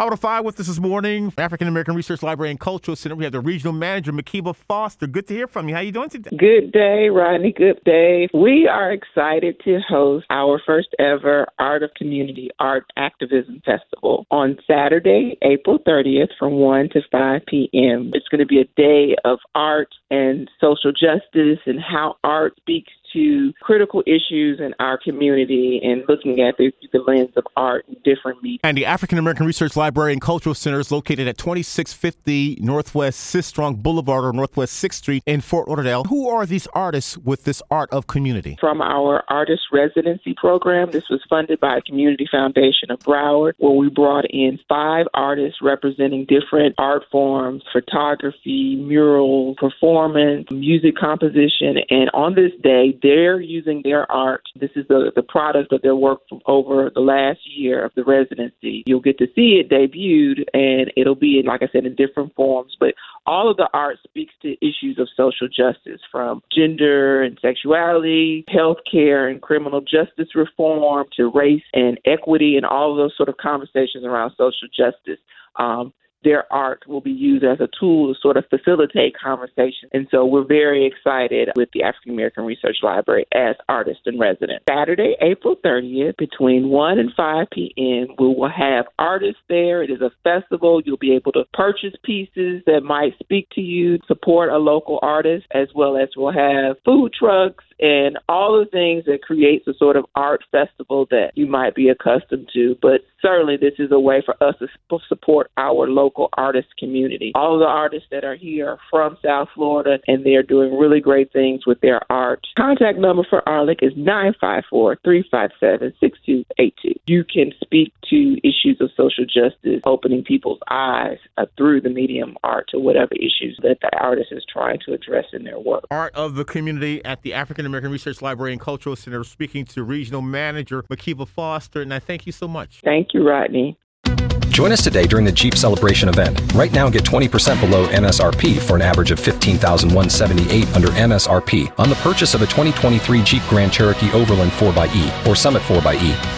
Out of five with us this morning, African American Research Library and Cultural Center. We have the regional manager, Makeba Foster. Good to hear from you. How you doing today? Good day, Rodney. Good day. We are excited to host our first ever Art of Community Art Activism Festival on Saturday, April 30th from 1 to 5 p.m. It's going to be a day of art and social justice and how art speaks to critical issues in our community and looking at the, the lens of art and different media. And the African American Research Library and Cultural Center is located at 2650 Northwest Sistrunk Boulevard or Northwest 6th Street in Fort Lauderdale. Who are these artists with this art of community? From our artist residency program, this was funded by a Community Foundation of Broward, where we brought in five artists representing different art forms photography, murals, performance, music composition. And on this day, they're using their art. This is the, the product of their work from over the last year of the residency. You'll get to see it debuted, and it'll be, like I said, in different forms. But all of the art speaks to issues of social justice from gender and sexuality, healthcare and criminal justice reform to race and equity and all of those sort of conversations around social justice. Um, their art will be used as a tool to sort of facilitate conversation. And so we're very excited with the African American Research Library as artist in residence. Saturday, April 30th, between 1 and 5 p.m., we will have artists there. It is a festival. You'll be able to purchase pieces that might speak to you, support a local artist, as well as we'll have food trucks and all the things that creates a sort of art festival that you might be accustomed to. But certainly, this is a way for us to support our local artist community. All the artists that are here are from South Florida, and they're doing really great things with their art. Contact number for ARLIC is 954 357 6282. You can speak to issues of social justice, opening people's eyes uh, through the medium art to whatever issues that the artist is trying to address in their work. Art of the community at the African American Research Library and Cultural Center, speaking to Regional Manager Makeba Foster. And I thank you so much. Thank you, Rodney. Join us today during the Jeep Celebration event. Right now, get 20% below MSRP for an average of 15178 under MSRP on the purchase of a 2023 Jeep Grand Cherokee Overland 4xE or Summit 4xE.